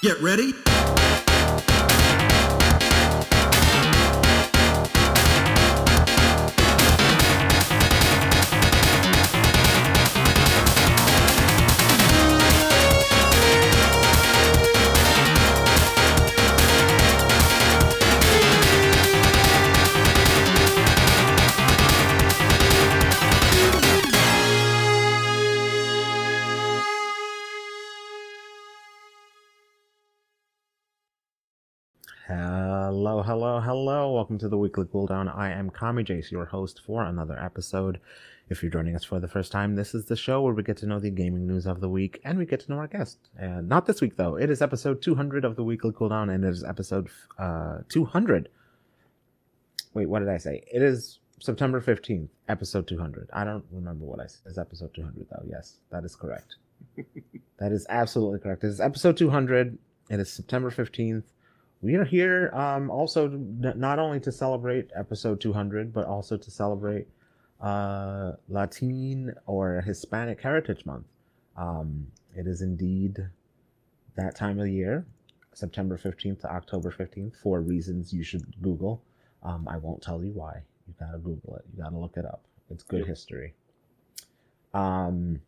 Get ready. Welcome to the weekly cooldown. I am Kami Jace, your host for another episode. If you're joining us for the first time, this is the show where we get to know the gaming news of the week and we get to know our guest. And not this week though. It is episode 200 of the weekly cooldown and it is episode uh 200. Wait, what did I say? It is September 15th, episode 200. I don't remember what I said. It's episode 200 though. Yes, that is correct. that is absolutely correct. It is episode 200. It is September 15th we are here um, also not only to celebrate episode 200 but also to celebrate uh, latin or hispanic heritage month. Um, it is indeed that time of the year september 15th to october 15th for reasons you should google. Um, i won't tell you why. You gotta google it. You gotta look it up. It's good history. Um,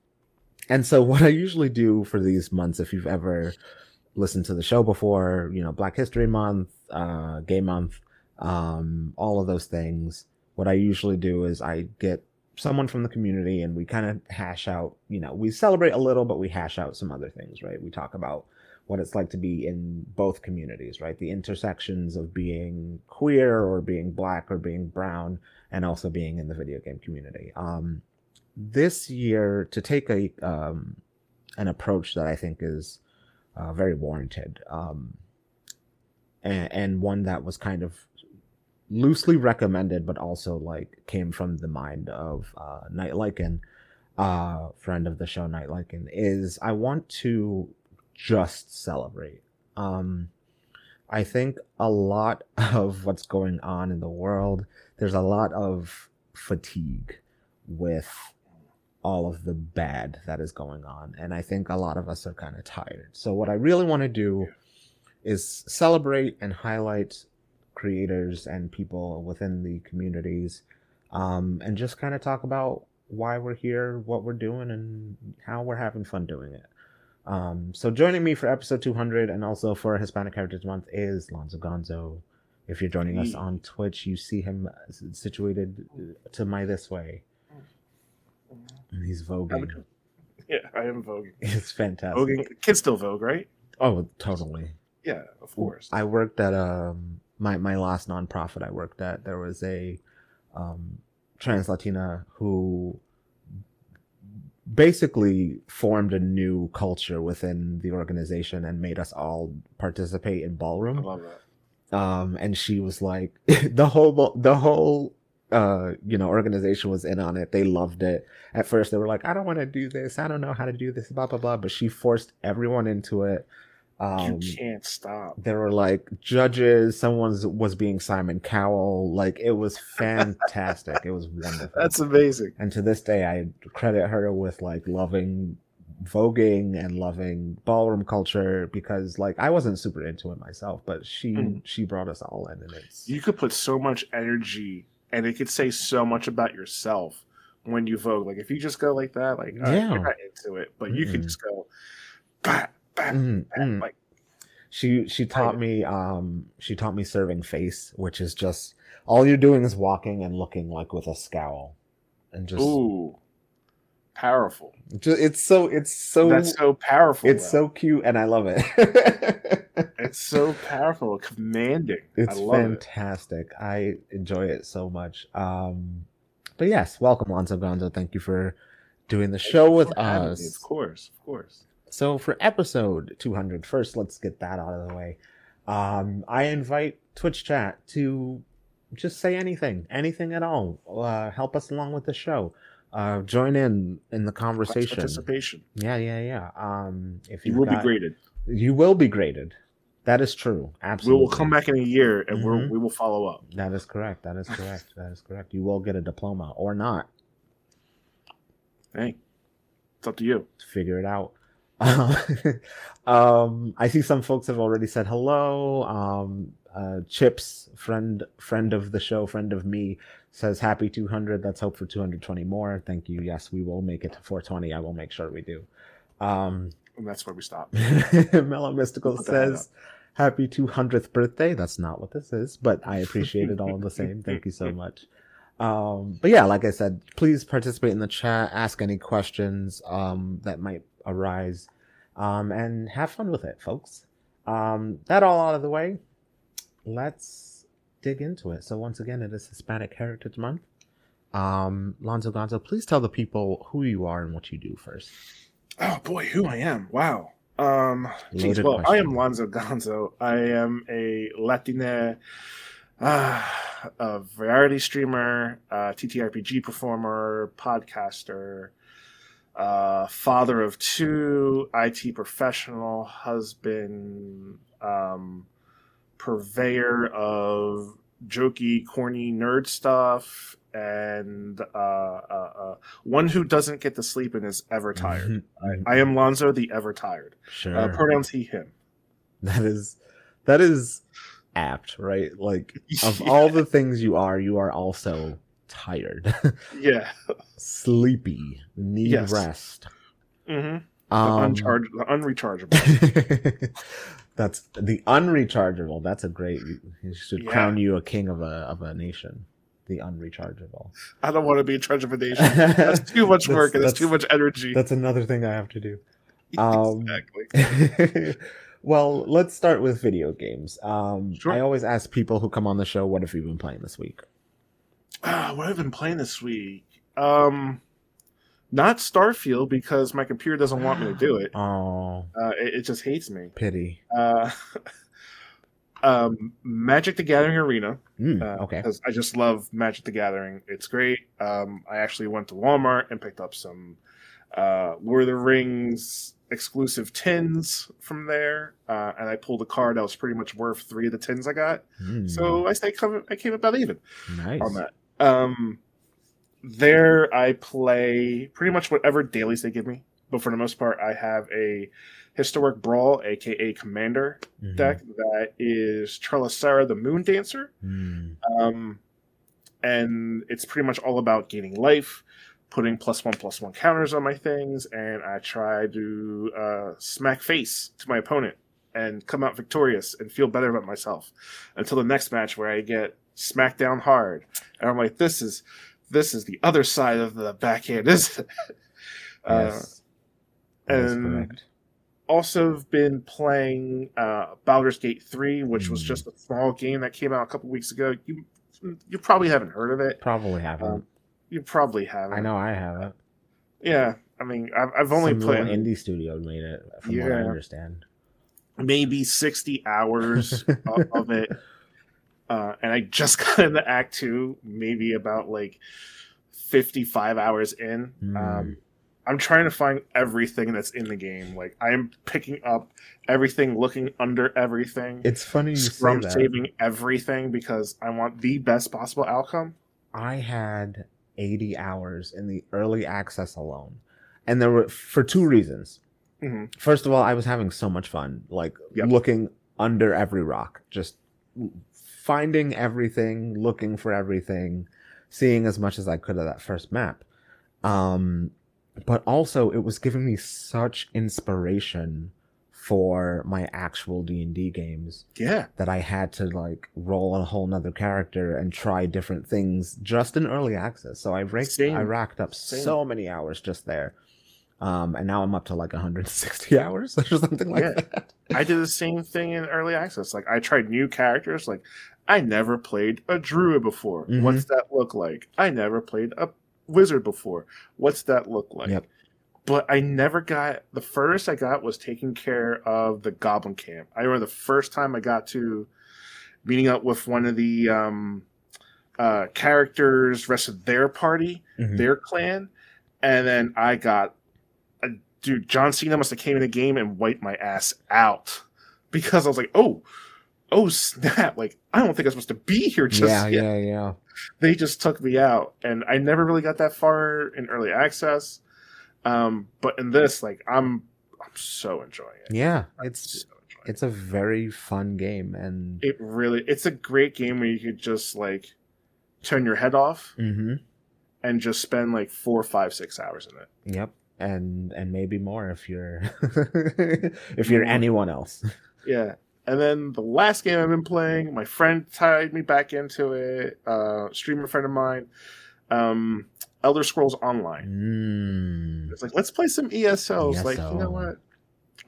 and so what i usually do for these months if you've ever listened to the show before, you know, Black History Month, uh, Gay Month, um, all of those things. What I usually do is I get someone from the community and we kind of hash out, you know, we celebrate a little, but we hash out some other things, right? We talk about what it's like to be in both communities, right? The intersections of being queer or being black or being brown and also being in the video game community. Um, this year, to take a um, an approach that I think is uh, very warranted, um, and, and one that was kind of loosely recommended, but also like came from the mind of uh, Night Lycan, uh, friend of the show Night Lycan, is I want to just celebrate. Um, I think a lot of what's going on in the world, there's a lot of fatigue with all of the bad that is going on. And I think a lot of us are kind of tired. So, what I really want to do is celebrate and highlight creators and people within the communities um, and just kind of talk about why we're here, what we're doing, and how we're having fun doing it. Um, so, joining me for episode 200 and also for Hispanic Heritage Month is Lonzo Gonzo. If you're joining us on Twitch, you see him situated to my this way. And he's voguing. Yeah, I am voguing. It's fantastic. Voguing. Kids still vogue, right? Oh, totally. Yeah, of course. I worked at um my my last nonprofit I worked at. There was a um trans Latina who basically formed a new culture within the organization and made us all participate in I ballroom. love that. Um and she was like the whole the whole uh you know organization was in on it. They loved it. At first they were like i don't want to do this. I don't know how to do this blah blah blah. But she forced everyone into it. Um you can't stop. there were like judges. Someone was being simon cowell. Like it was fantastic. It was wonderful. That's amazing. and to this day i credit her with like loving voguing and loving ballroom culture because like i wasn't super into it myself but she Mm. she brought us all in and it's You could put so much energy, and it could say so much about yourself when you vogue. Like if you just go like that, like all right, Yeah. you're not into it, but you could Mm-mm. just go, bah, bah, Mm, bah, mm. like she she taught me um she taught me serving face which is just all you're doing is walking and looking like with a scowl and just, ooh, powerful. it's so it's so That's so powerful. it's though. so cute and i love it it's so powerful, commanding. it's I love it. fantastic i enjoy it so much um but yes welcome lonzo gonzo thank you for doing the Thank show with having me, us Of course, of course. So for episode 200, first let's get that out of the way. Um, I invite Twitch chat to just say anything, anything at all. Uh, help us along with the show. Uh, join in in the conversation. Participation. Yeah, yeah, yeah. Um, if You will be graded. You will be graded. That is true. Absolutely. We will come back in a year and Mhm. we will follow up. That is correct. That is correct. that is correct. You will get a diploma or not. Hey, it's up to you. To figure it out. um, I see some folks have already said hello. Um, uh, Chips, friend friend of the show, friend of me, says happy 200. Let's hope for 220 more. Thank you. Yes, we will make it to 420. I will make sure we do. Um, and that's where we stop. Mellow Mystical says happy 200th birthday. That's not what this is, but I appreciate it all the same. Thank you so much. Um, but yeah, like I said, please participate in the chat, ask any questions um, that might arise, um, and have fun with it, folks. Um, that all out of the way, let's dig into it. So once again, it is Hispanic Heritage Month. Um, Lonzo Gonzo, please tell the people who you are and what you do first. Oh boy, who I am! Wow. Um, geez, well, question. I am Lonzo Gonzo. I am a Latina, uh, a variety streamer, uh, TTRPG performer, podcaster, uh, father of two, IT professional, husband, um, purveyor of jokey, corny nerd stuff, and uh, uh, uh, one who doesn't get to sleep and is ever tired. I, I, am Lonzo, the ever tired. Sure. Uh, pronouns he him. That is that is apt, right? Like of yeah. all the things you are, you are also tired. yeah. Sleepy. Need yes. rest. Mm-hmm. Um, the, uncharge- the unrechargeable. That's the unrechargeable. That's a great. You should yeah. crown you a king of a of a nation. The unrechargeable. I don't want to be in charge of a nation. That's too much work and that's too much energy. That's another thing I have to do. Um, exactly. well, let's start with video games. Um, sure. I always ask people who come on the show, "What have you been playing this week?" Ah, what have I been playing this week? Um, not Starfield because my computer doesn't want me to do it. Oh, uh, it, it, just hates me. Pity. Uh, um, Magic the Gathering Arena. Mm, uh, okay. Because I just love Magic the Gathering. It's great. Um, I actually went to Walmart and picked up some uh, Lord of the Rings exclusive tins from there, uh, and I pulled a card that was pretty much worth three of the tins I got. Mm. So I stayed, I came about even nice. on that. Um, there I play pretty much whatever dailies they give me, but for the most part, I have a Historic Brawl, aka Commander mm-hmm. deck that is Trelasarra the Moon Dancer. Mm. Um, and it's pretty much all about gaining life, putting plus one plus one counters on my things, and I try to uh, smack face to my opponent and come out victorious and feel better about myself until the next match where I get smacked down hard. And I'm like, this is this is the other side of the backhand, isn't it? Yes. Uh, and also been playing uh, Baldur's Gate 3, which mm. was just a small game that came out a couple weeks ago. You you probably haven't heard of it. Probably haven't. Um, you probably haven't. I know I haven't. Yeah, I mean, I've, I've only Some played indie studio made it, from yeah, what I understand. Maybe sixty hours of, of it, uh, and I just got into Act Two, maybe about like fifty-five hours in. Mm. Um, I'm trying to find everything that's in the game. Like I am picking up everything, looking under everything. It's funny you scrum say that. saving everything because I want the best possible outcome. I had 80 hours in the early access alone, and there were for two reasons. Mm-hmm. First of all, I was having so much fun, like yep. looking under every rock, just finding everything, looking for everything, seeing as much as I could of that first map. Um, but also it was giving me such inspiration for my actual D&D games. Yeah. That I had to like roll a whole nother character and try different things just in early access. So I raked Same. I racked up Same. so many hours just there. Um, and now I'm up to like 160 hours or something like yeah. that. I did the same thing in early access. Like I tried new characters. Like I never played a druid before. Mm-hmm. What's that look like? I never played a wizard before. What's that look like? Yep. But I never got the furthest I got was taking care of the goblin camp. I remember the first time I got to meeting up with one of the um, uh, characters, rest of their party, mm-hmm. their clan, and then I got dude. John Cena must have came in the game and wiped my ass out because I was like, oh, oh snap! Like I don't think I'm supposed to be here just yeah, yet. yeah, yeah they just took me out, and I never really got that far in early access. Um, but in this, like, I'm I'm so enjoying it. Yeah, it's so it's a very fun game, and it really it's a great game where you could just like turn your head off mm-hmm. and just spend like four, five, six hours in it. Yep, and and maybe more if you're if you're anyone else. Yeah, and then the last game I've been playing, my friend tied me back into it. Uh, streamer friend of mine, um, Elder Scrolls Online. Mm. It's like let's play some ESOs. ESO. Like you know what,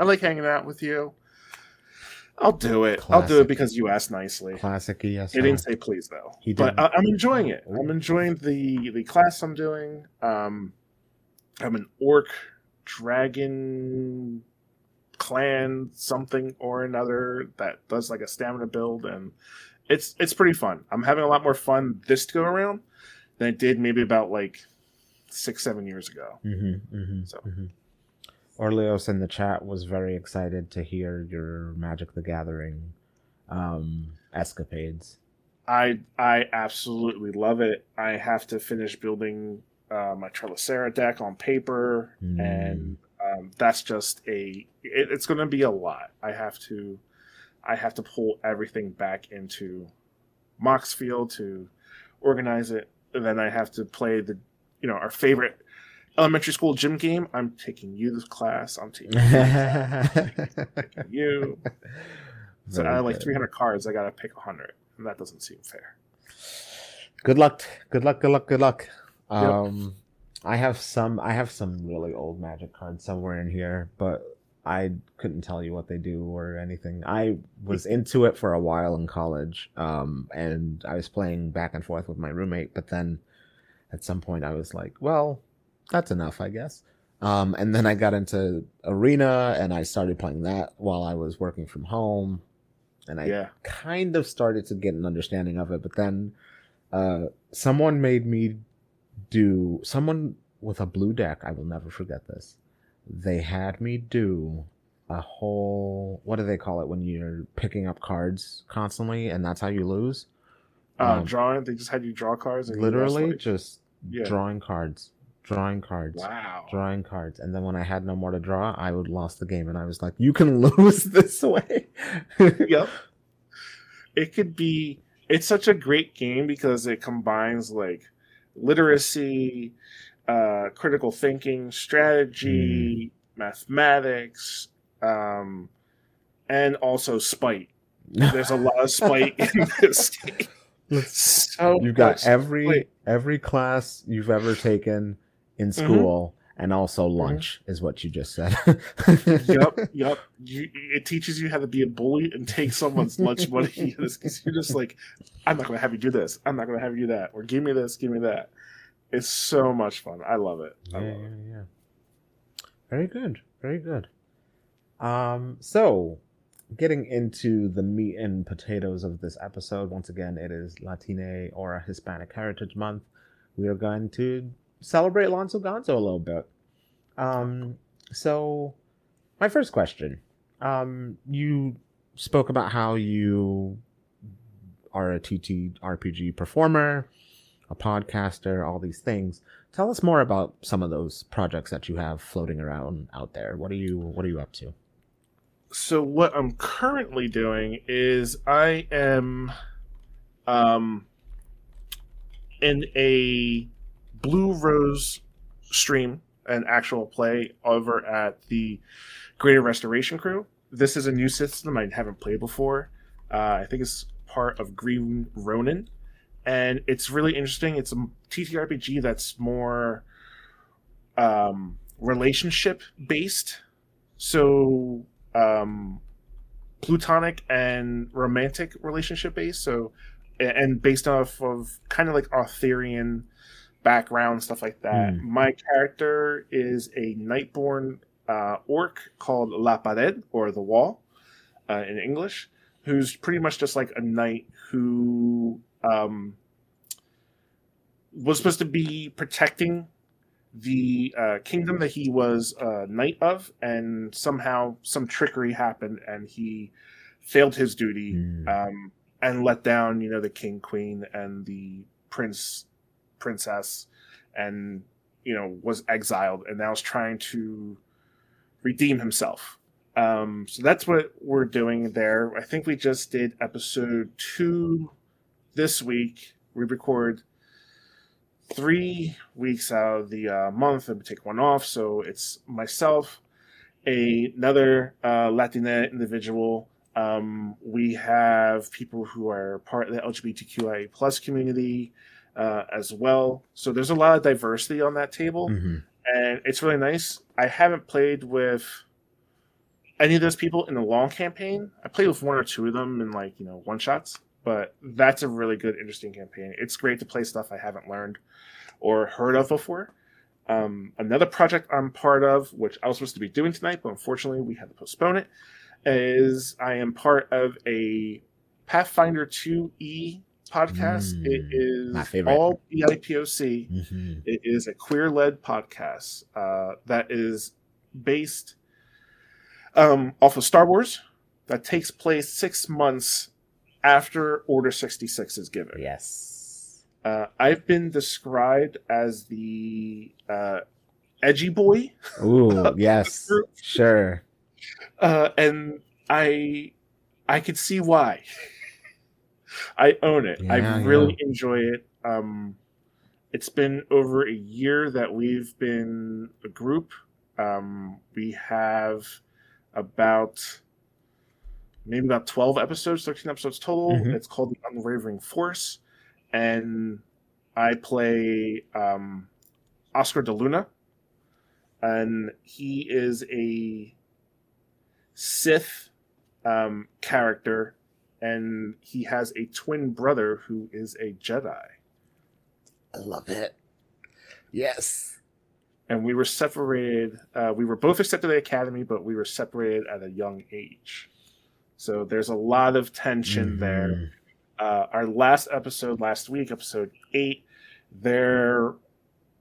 I like hanging out with you. I'll do it. Classic. I'll do it because you asked nicely. Classic ESO. He didn't say please though. He did. But I, am enjoying it. I'm enjoying the the class I'm doing. Um, I'm an orc dragon clan something or another that does like a stamina build and it's it's pretty fun. I'm having a lot more fun this go around than I did maybe about like six seven years ago. Mm-hmm, mm-hmm, so. Mm-hmm. Orleos in the chat was very excited to hear your Magic the Gathering um, escapades. I I absolutely love it. I have to finish building uh, my Trelasarra deck on paper, mm. and um, that's just a. It, it's going to be a lot. I have to, I have to pull everything back into Moxfield to organize it. And then I have to play the, you know, our favorite elementary school gym game. I'm taking you this class. I'm taking you. taking you. So I have like 300 cards. I got to pick 100, and that doesn't seem fair. Good luck. Good luck. Good luck. Good luck. Um, I have some. I have some really old Magic cards somewhere in here, but I couldn't tell you what they do or anything. I was into it for a while in college, um, and I was playing back and forth with my roommate. But then, at some point, I was like, "Well, that's enough, I guess." Um, and then I got into Arena, and I started playing that while I was working from home, and I yeah. kind of started to get an understanding of it. But then, uh, someone made me do someone with a blue deck. I will never forget this. They had me do a whole what do they call it when you're picking up cards constantly and that's how you lose? Uh, um, drawing. They just had you draw cards. literally, just yeah. drawing cards, drawing cards. Wow. Drawing cards, and then when I had no more to draw, I would lost the game, and I was like, "You can lose this way." yep. It could be. It's such a great game because it combines like literacy, uh, critical thinking, strategy, mm. mathematics, um, and also spite. There's a lot of spite in this game. So you've got every spite. every class you've ever taken in mm-hmm. school. And also mm-hmm. lunch mm-hmm. is what you just said. yep, yep. You, it teaches you how to be a bully and take someone's lunch money. You're just like, I'm not going to have you do this. I'm not going to have you do that. Or give me this, give me that. It's so much fun. I love it. I yeah, love yeah, it. yeah. Very good. Very good. Um, so getting into the meat and potatoes of this episode, once again, it is Latine or a Hispanic Heritage Month. We are going to celebrate Lonzo Gonzo a little bit. Um, so my first question. Um, you spoke about how you are a TT RPG performer a podcaster, all these things. Tell us more about some of those projects that you have floating around out there. What are you what are you up to? So what I'm currently doing is I am um in a Blue Rose stream, an actual play over at the Greater Restoration Crew. This is a new system I haven't played before. Uh, I think it's part of Green Ronin and it's really interesting. It's a TTRPG that's more um, relationship based, so um, plutonic and romantic relationship based. So and based off of kind of like Arthurian background stuff like that. Mm. My character is a Nightborn uh, orc called La Pared or the Wall uh, in English, who's pretty much just like a knight who um, was supposed to be protecting the uh, kingdom that he was a knight of, and somehow some trickery happened, and he failed his duty mm. um, and let down, you know, the king, queen, and the prince, princess, and you know was exiled, and now is trying to redeem himself. Um, so that's what we're doing there. I think we just did episode two this week. We record three weeks out of the uh, month and we take one off. So it's myself, a, another uh, Latina individual. Um, we have people who are part of the LGBTQIA plus community uh, as well. So there's a lot of diversity on that table, mm-hmm. and it's really nice. I haven't played with any of those people in the long campaign. I played with one or two of them in like you know one shots, but that's a really good, interesting campaign. It's great to play stuff I haven't learned or heard of before. Um, another project I'm part of, which I was supposed to be doing tonight, but unfortunately we had to postpone it, is I am part of a Pathfinder 2E podcast. Mm, it is all BIPOC. Mm-hmm. It is a queer led podcast uh, that is based um, off of Star Wars that takes place six months after Order 66 is given. Yes. Uh, I've been described as the uh, edgy boy. Ooh, yes. Sure. Uh, and I I could see why. I own it. Yeah, I really yeah. enjoy it. Um, it's been over a year that we've been a group. Um, we have about maybe about 12 episodes, 13 episodes total. Mm-hmm. It's called The Unwavering Force. And I play um, Oscar de Luna. And he is a Sith um, character and he has a twin brother who is a Jedi. I love it. Yes. And we were separated. Uh, we were both accepted at the academy, but we were separated at a young age. So there's a lot of tension mm-hmm. there. Uh, our last episode last week, episode eight, there,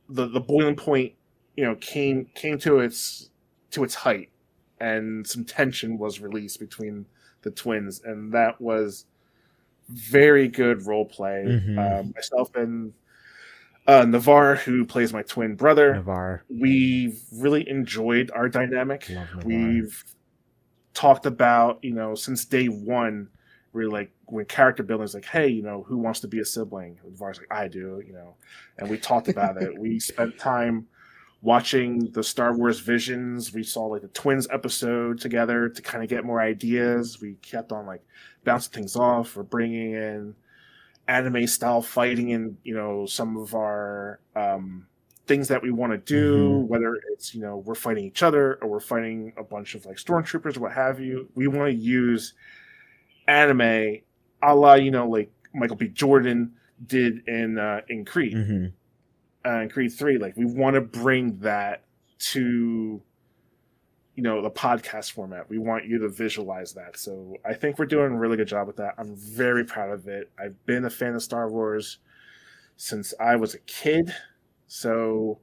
the the boiling point, you know, came came to its to its height, and some tension was released between the twins, and that was very good role play. Mm-hmm. Um, myself and uh, Navarre, who plays my twin brother. We've really enjoyed our dynamic. We've talked about, you know, since day one, we're like when character building is like, hey, you know, who wants to be a sibling? Navarre's like, I do, you know, and we talked about it. We spent time watching the Star Wars Visions. We saw like the Twins episode together to kind of get more ideas. We kept on like bouncing things off. We're bringing in anime style fighting in you know some of our um, things that we want to do, mm-hmm. whether it's you know we're fighting each other or we're fighting a bunch of like stormtroopers or what have you. We want to use anime, a la you know like Michael B. Jordan did in uh, in Creed. Mm-hmm uh, Creed Three. Like we want to bring that to you know the podcast format. We want you to visualize that. So I think we're doing a really good job with that. I'm very proud of it. I've been a fan of Star Wars since I was a kid. So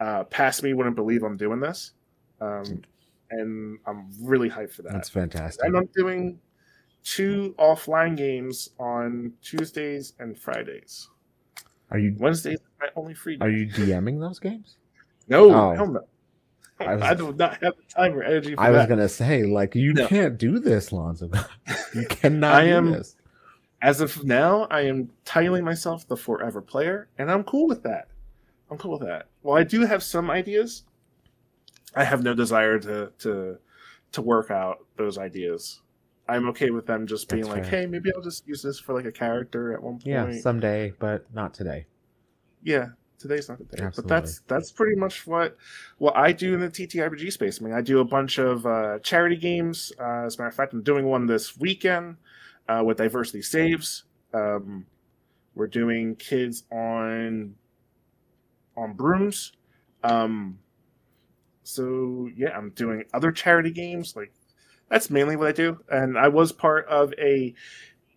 uh, past me wouldn't believe I'm doing this. Um, and I'm really hyped for that. That's fantastic. And I'm doing two offline games on Tuesdays and Fridays. Are you Wednesdays my only free day. Are you DMing those games? No, oh. hell no. I, was, I, do not have the time or energy. I that. I was gonna say, like, you no. can't do this, Lonzo. you cannot. I am. This. As of now, I am titling myself the forever player, and I'm cool with that. I'm cool with that. Well, I do have some ideas. I have no desire to to to work out those ideas. I'm okay with them just being That's like, fair. hey, maybe I'll just use this for like a character at one point. Yeah, someday, but not today. Yeah, today's not the day. Absolutely. But that's that's pretty much what what I do in the TTRPG space. I mean, I do a bunch of uh, charity games. Uh, as a matter of fact, I'm doing one this weekend uh, with Diversity Saves. Um, we're doing kids on on brooms. Um, so yeah, I'm doing other charity games like that's mainly what I do. And I was part of a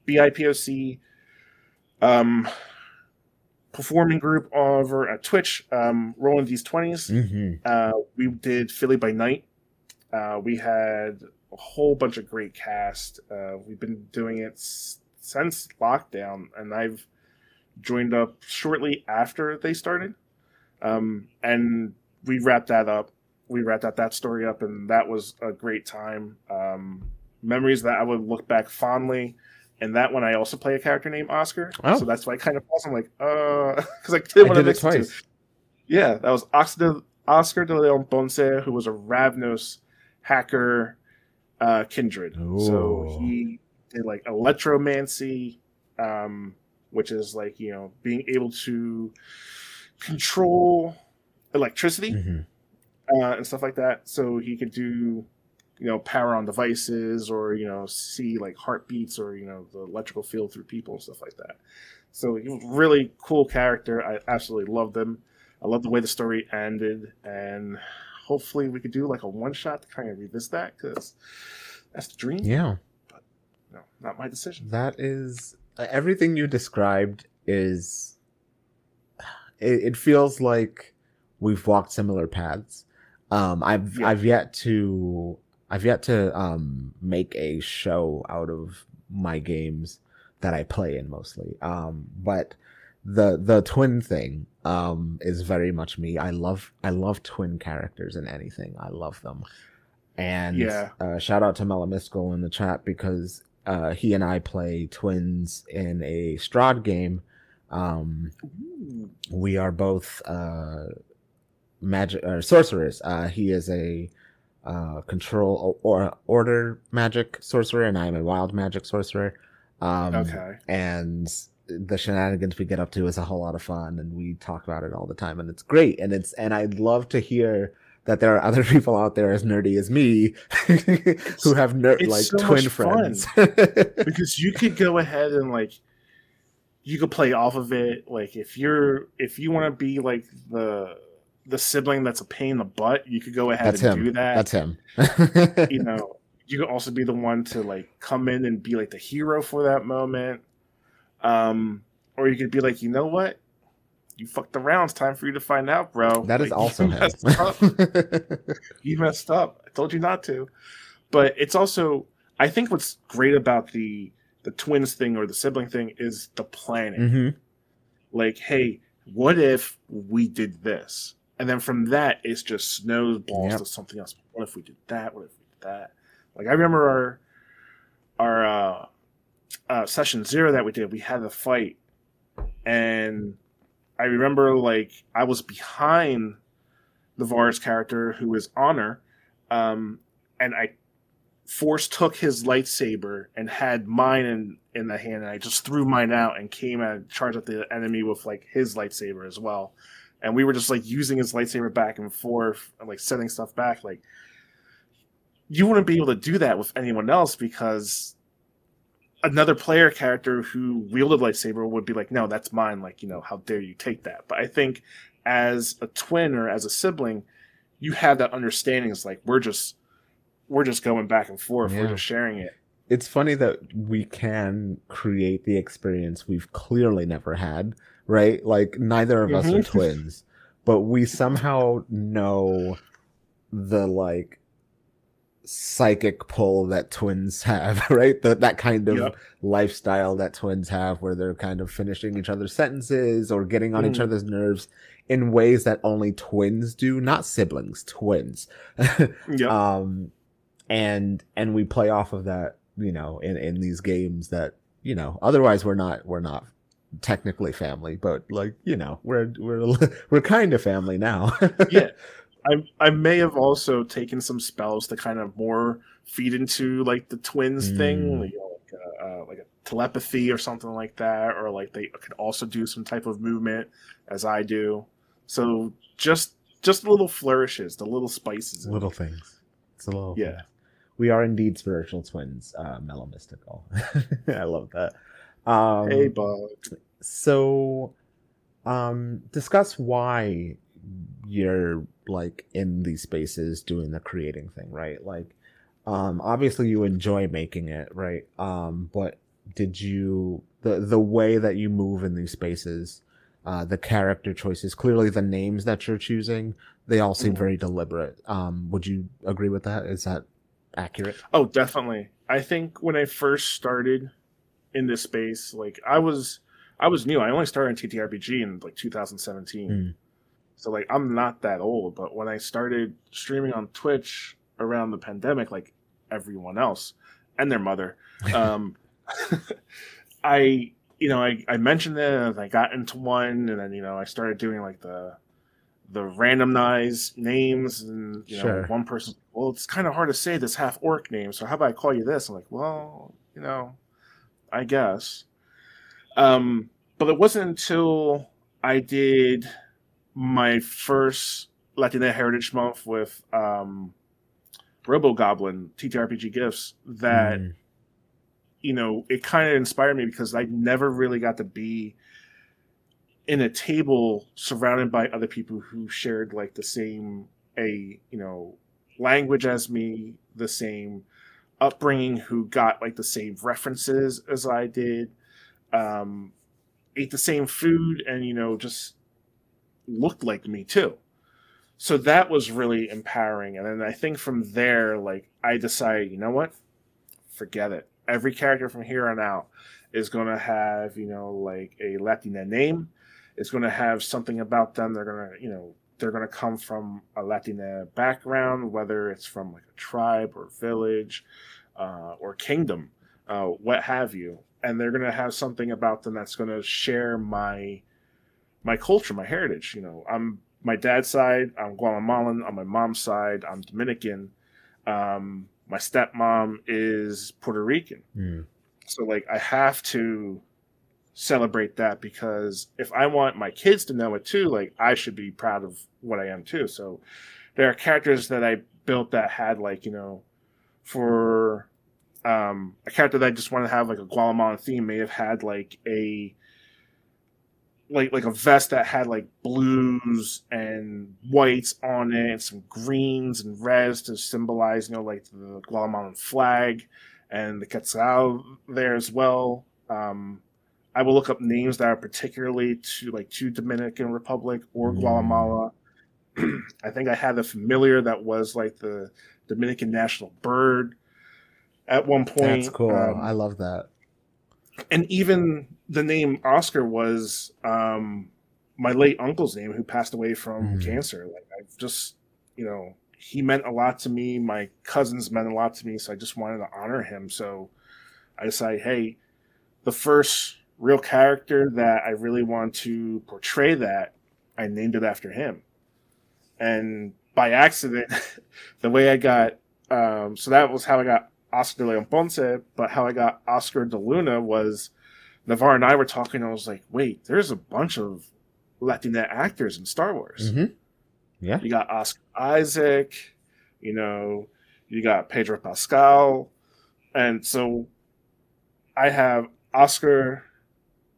BIPOC um, performing group over at Twitch, um, rolling these 20s. Mm-hmm. Uh, we did Philly by Night. Uh, we had a whole bunch of great cast. Uh, we've been doing it s- since lockdown, and I've joined up shortly after they started. Um, and we wrapped that up we wrapped that that story up, and that was a great time. Um, memories that I would look back fondly. And that one, I also play a character named Oscar, oh. so that's why I kind of pause. I'm like, uh, because I did want to mix twice. Yeah, that was Oscar Oscar de Leon Ponce, who was a Ravnos hacker uh, kindred. Ooh. So he did like electromancy, um, which is like you know being able to control electricity mm-hmm. uh, and stuff like that. So he could do you know power on devices or you know see like heartbeats or you know the electrical field through people and stuff like that. So he was really cool character. I absolutely loved him. I love the way the story ended, and hopefully we could do like a one shot to kind of revisit that because that's the dream. Yeah, but no, not my decision. That is uh, everything you described. Is it, it feels like we've walked similar paths. Um, I've yeah. I've yet to I've yet to um make a show out of my games that I play in mostly. Um, but the the twin thing um is very much me. I love I love twin characters in anything. I love them. And yeah. uh, shout out to Mellow Mystical in the chat because uh, he and I play twins in a Strahd game. Um, we are both uh, magic or sorcerers. Uh, he is a uh, control or order magic sorcerer, and I'm a wild magic sorcerer. Um, okay. And the shenanigans we get up to is a whole lot of fun and we talk about it all the time and it's great and it's and I'd love to hear that there are other people out there as nerdy as me who have ner- like so twin friends because you could go ahead and like you could play off of it like if you're if you want to be like the the sibling that's a pain in the butt you could go ahead that's and him. do that that's him you know you could also be the one to like come in and be like the hero for that moment um, or you could be like, you know what? You fucked around. It's time for you to find out, bro. That like, is also you messed up. you messed up. I told you not to. But it's also, I think what's great about the the twins thing or the sibling thing is the planning. Mm-hmm. Like, hey, what if we did this? And then from that, it's just snowballs yep. to something else. What if we did that? What if we did that? Like I remember our our uh, uh, session zero that we did, we had a fight, and I remember like I was behind Navarre's character who is Honor, um, and I force took his lightsaber and had mine in in the hand, and I just threw mine out and came and charged at the enemy with like his lightsaber as well, and we were just like using his lightsaber back and forth, and, like setting stuff back. Like you wouldn't be able to do that with anyone else because another player character who wielded lightsaber would be like, no, that's mine. Like, you know, how dare you take that? But I think as a twin or as a sibling, you have that understanding. It's like we're just we're just going back and forth. Yeah. We're just sharing it. It's funny that we can create the experience we've clearly never had, right? Like neither of us mm-hmm. are twins, but we somehow know the like psychic pull that twins have, right? The, that kind of yep. lifestyle that twins have where they're kind of finishing each other's sentences or getting on mm. each other's nerves in ways that only twins do, not siblings, twins. yep. Um, and, and we play off of that, you know, in, in these games that, you know, otherwise we're not, we're not technically family, but like, you know, we're, we're, we're kind of family now. yeah. I I may have also taken some spells to kind of more feed into like the twins mm. thing, like, you know, like, a, uh, like a telepathy or something like that, or like they could also do some type of movement as I do. So just just little flourishes, the little spices, little things. It's a little yeah. Thing. We are indeed spiritual twins, uh, mellow mystical. I love that. Um, hey, bug. So, um, discuss why you're like in these spaces doing the creating thing, right? Like, um, obviously you enjoy making it, right? Um, but did you the the way that you move in these spaces, uh, the character choices, clearly the names that you're choosing, they all seem mm-hmm. very deliberate. Um, would you agree with that? Is that accurate? Oh, definitely. I think when I first started in this space, like I was I was new. I only started in TTRPG in like 2017. Mm So like I'm not that old, but when I started streaming on Twitch around the pandemic, like everyone else and their mother, um, I you know I, I mentioned it and I got into one and then you know I started doing like the the randomized names and you know sure. one person well it's kind of hard to say this half orc name so how about I call you this I'm like well you know I guess um but it wasn't until I did my first Latina Heritage Month with um, Robo Goblin TTRPG gifts that mm. you know it kind of inspired me because I never really got to be in a table surrounded by other people who shared like the same a you know language as me, the same upbringing, who got like the same references as I did, um, ate the same food, and you know just looked like me too. So that was really empowering. And then I think from there, like I decided, you know what? Forget it. Every character from here on out is going to have, you know, like a Latina name. It's going to have something about them. They're going to, you know, they're going to come from a Latina background, whether it's from like a tribe or village uh, or kingdom, uh, what have you. And they're going to have something about them that's going to share my my culture, my heritage. You know, I'm my dad's side, I'm Guatemalan. On my mom's side, I'm Dominican. Um, my stepmom is Puerto Rican. Mm. So like I have to celebrate that because if I want my kids to know it too, like I should be proud of what I am too. So there are characters that I built that had like, you know, for um, a character that I just wanted to have like a Guatemalan theme may have had like a like like a vest that had like blues and whites on it and some greens and reds to symbolize you know like the Guatemalan flag and the quetzal there as well. Um, I will look up names that are particularly to like to Dominican Republic or mm. Guatemala. I think I had a familiar that was like the Dominican national bird at one point. That's cool. Um, I love that. And even the name Oscar was um, my late uncle's name, who passed away from mm. cancer. Like I've just, you know, he meant a lot to me. My cousins meant a lot to me, so I just wanted to honor him. So I decided, hey, the first real character that I really want to portray that, I named it after him. And by accident, the way I got, um, so that was how I got Oscar de Leon Ponce, but how I got Oscar de Luna was Navarre and I were talking. And I was like, wait, there's a bunch of Latina actors in Star Wars. Mm-hmm. Yeah, you got Oscar Isaac, you know, you got Pedro Pascal, and so I have Oscar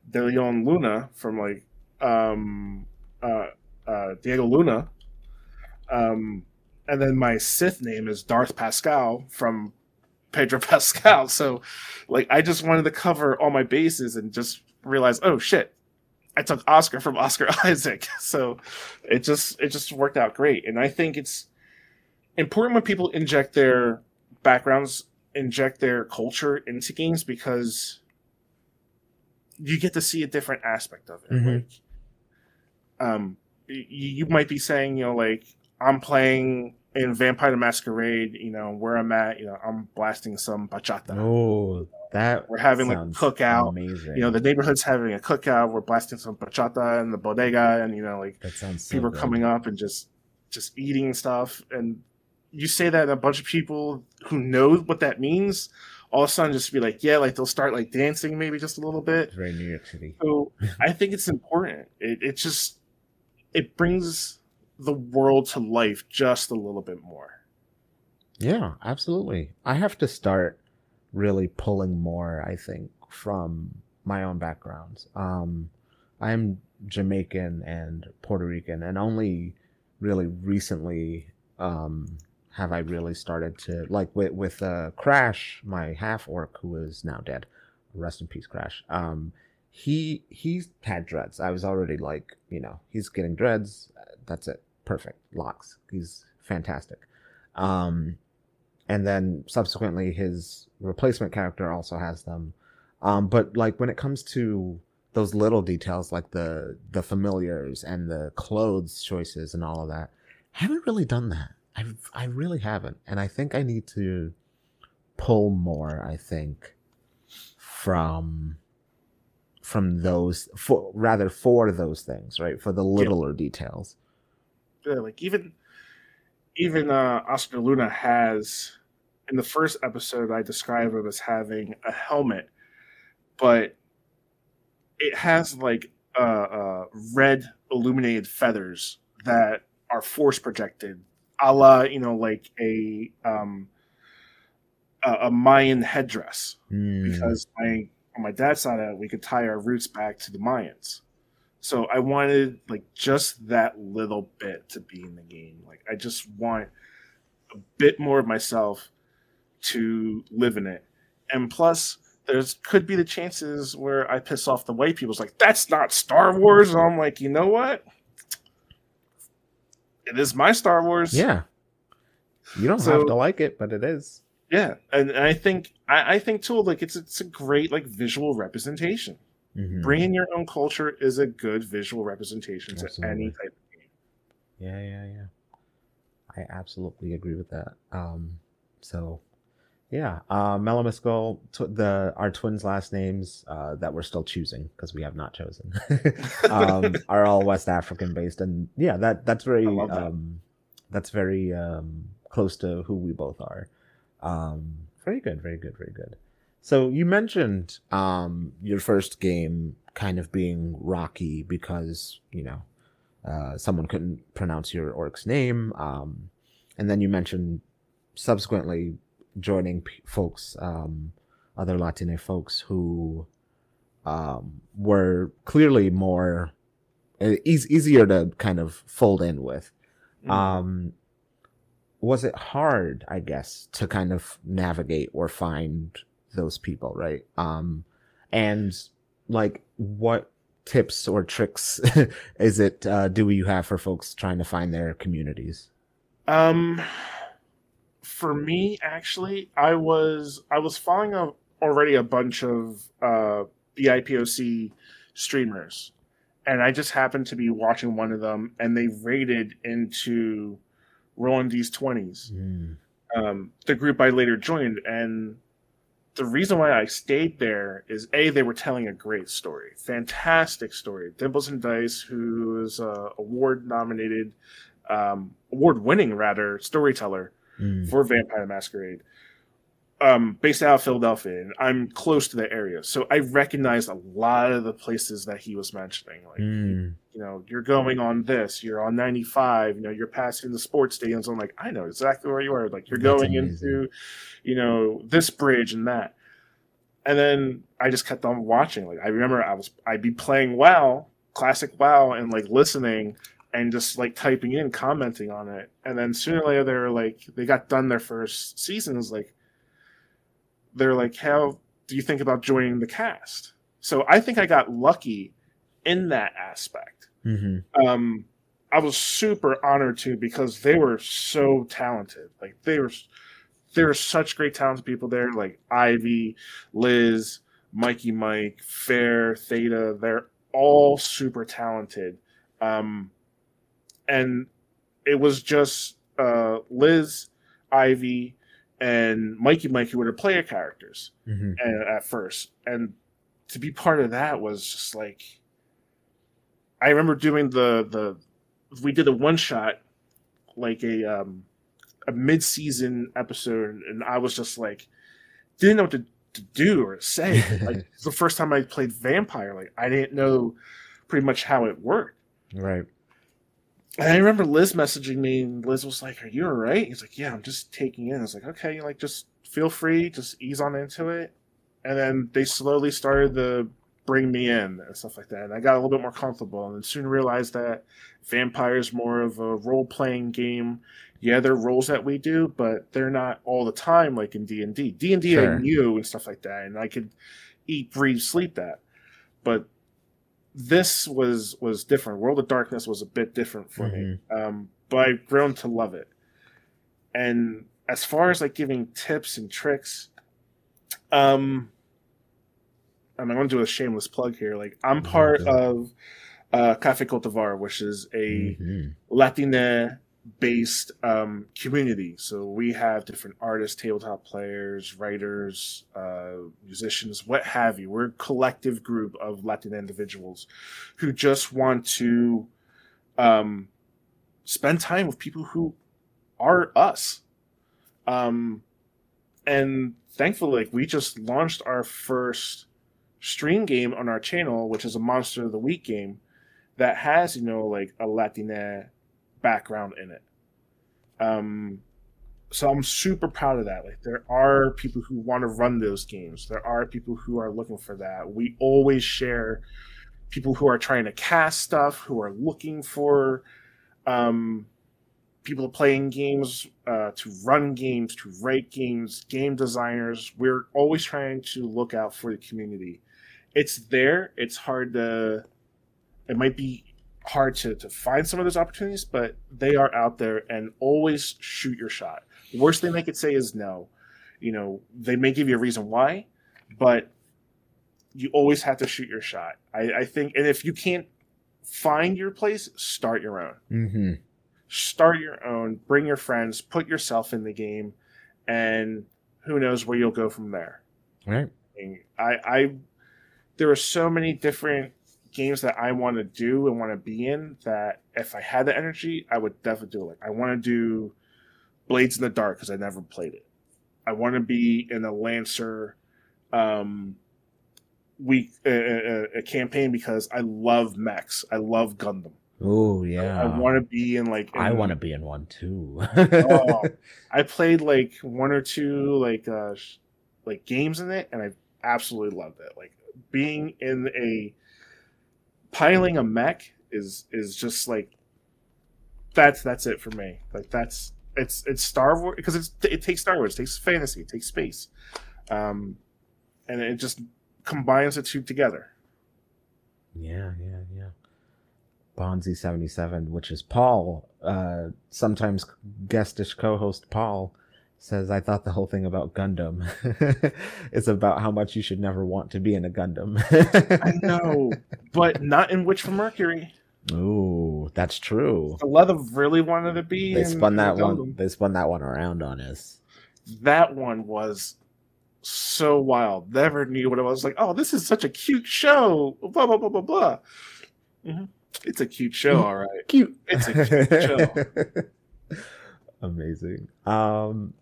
de Leon Luna from like um, uh, uh, Diego Luna, um, and then my Sith name is Darth Pascal from Pedro Pascal. So, like, I just wanted to cover all my bases and just realize, oh shit, I took Oscar from Oscar Isaac. So, it just it just worked out great. And I think it's important when people inject their backgrounds, inject their culture into games because you get to see a different aspect of it. Mm-hmm. Like, um, you, you might be saying, you know, like I'm playing in Vampire the Masquerade, you know, where I'm at, you know, I'm blasting some bachata. Oh, that we're having like a cookout. Amazing. You know, the neighborhood's having a cookout. We're blasting some bachata in the bodega, and you know, like that sounds people so coming up and just just eating stuff. And you say that, and a bunch of people who know what that means, all of a sudden just be like, yeah, like they'll start like dancing maybe just a little bit. It's very New York City. So I think it's important. It it just it brings the world to life just a little bit more. Yeah, absolutely. I have to start really pulling more, I think, from my own backgrounds. Um, I'm Jamaican and Puerto Rican, and only really recently um, have I really started to like with with uh, Crash, my half orc who is now dead. Rest in peace, Crash. Um, he he's had dreads. I was already like, you know, he's getting dreads. That's it perfect locks. He's fantastic. Um, and then subsequently, his replacement character also has them. Um, but like when it comes to those little details like the the familiars and the clothes choices and all of that haven't really done that i i really haven't and i think i need to pull more i think from from those for rather for those things right for the littler yeah. details like even even uh oscar luna has in the first episode i describe him as having a helmet but it has like uh, uh, red illuminated feathers that are force projected, a la you know like a um, a, a Mayan headdress. Mm. Because my on my dad's side, we could tie our roots back to the Mayans. So I wanted like just that little bit to be in the game. Like I just want a bit more of myself to live in it. And plus, there's could be the chances where I piss off the white people. It's like that's not Star Wars. And I'm like, you know what? It is my Star Wars. Yeah. You don't so, have to like it, but it is. Yeah, and, and I think I, I, think too, like it's it's a great like visual representation. Mm-hmm. Bringing your own culture is a good visual representation absolutely. to any type of game. Yeah, yeah, yeah. I absolutely agree with that. Um, so yeah, uh, tw- the our twins' last names uh, that we're still choosing because we have not chosen um, are all West African based, and yeah, that that's very that. um, that's very um, close to who we both are. Um, very good, very good, very good. So you mentioned um, your first game kind of being rocky because you know uh, someone couldn't pronounce your orc's name, um, and then you mentioned subsequently joining p- folks, um, other Latine folks who um, were clearly more e- easier to kind of fold in with. Mm. Um, was it hard, I guess, to kind of navigate or find those people, right? Um, and like, what tips or tricks is it uh, do you have for folks trying to find their communities? Um, for me, actually, I was I was following a, already a bunch of uh, BIPOC streamers, and I just happened to be watching one of them, and they raided into Rolling D's twenties, mm. um, the group I later joined, and the reason why I stayed there is a they were telling a great story, fantastic story. Dimples and Dice, who is a award nominated, um, award winning rather storyteller mm. for Vampire Masquerade, um, based out of Philadelphia, and I'm close to the area, so I recognized a lot of the places that he was mentioning. Like, mm. you know, you're going on this, you're on 95, you know, you're passing the sports stadiums. I'm like, I know exactly where you are. Like, you're That's going amazing. into, you know, this bridge and that. And then I just kept on watching. Like, I remember I was, I'd be playing WoW, classic WoW, and like listening and just like typing in, commenting on it. And then sooner or later, they were like, they got done their first season. Is like, they're like, how do you think about joining the cast? So I think I got lucky in that aspect. Mm-hmm. Um, I was super honored too because they were so talented. Like they were, there were such great talented people there. Like Ivy, Liz, Mikey, Mike, Fair, Theta. They're all super talented. Um, and it was just uh, Liz, Ivy, and Mikey Mikey were the player characters mm-hmm. at first, and to be part of that was just like I remember doing the the we did a one shot like a um a mid season episode, and I was just like didn't know what to, to do or say. like it's the first time I played Vampire, like I didn't know pretty much how it worked. Right. And I remember Liz messaging me, and Liz was like, "Are you all right?" He's like, "Yeah, I'm just taking in." I was like, "Okay, like just feel free, just ease on into it." And then they slowly started to bring me in and stuff like that, and I got a little bit more comfortable, and then soon realized that Vampire's more of a role playing game. Yeah, there are roles that we do, but they're not all the time like in D and D. D and D I knew and stuff like that, and I could eat, breathe, sleep that. But this was was different. World of Darkness was a bit different for mm-hmm. me, um, but I've grown to love it. And as far as like giving tips and tricks, um, I'm going to do a shameless plug here. Like I'm part of uh, Cafe Cultivar, which is a mm-hmm. Latina based um, community. So we have different artists, tabletop players, writers, uh, musicians, what have you. We're a collective group of Latin individuals who just want to um, spend time with people who are us. Um, and thankfully, like we just launched our first stream game on our channel, which is a Monster of the Week game that has you know like a Latina background in it. Um, so I'm super proud of that. Like there are people who want to run those games. There are people who are looking for that. We always share people who are trying to cast stuff, who are looking for um, people playing games, uh, to run games, to write games, game designers. We're always trying to look out for the community. It's there. It's hard to. It might be hard to, to find some of those opportunities, but they are out there and always shoot your shot. Worst thing they could say is no. You know, they may give you a reason why, but you always have to shoot your shot. I, I think, and if you can't find your place, start your own. Mm-hmm. Start your own, bring your friends, put yourself in the game, and who knows where you'll go from there. Right. I, I, there are so many different games that I want to do and want to be in that if I had the energy, I would definitely do it. Like I want to do Blades in the Dark because I never played it. I want to be in a Lancer um, week uh, a campaign because I love mechs. I love Gundam. Oh yeah. I, I want to be in like. In, I want to be in one too. oh, I played like one or two like uh like games in it, and I absolutely loved it. Like being in a piling a mech is is just like that's that's it for me. Like that's it's it's Star Wars because it's it takes Star Wars, takes fantasy, it takes space, um, and it just combines the two together. Yeah, yeah, yeah. Bonzi seventy seven, which is Paul, uh, sometimes guestish co-host Paul, says I thought the whole thing about Gundam is about how much you should never want to be in a Gundam. I know, but not in Witch from Mercury. Ooh, that's true. Love really wanted to be. They spun that one. They spun that one around on us. That one was so wild. Never knew what it was. Like, oh, this is such a cute show. Blah blah blah blah blah. Mm-hmm. It's a cute show, all right. Cute. It's a cute show. Amazing. Um,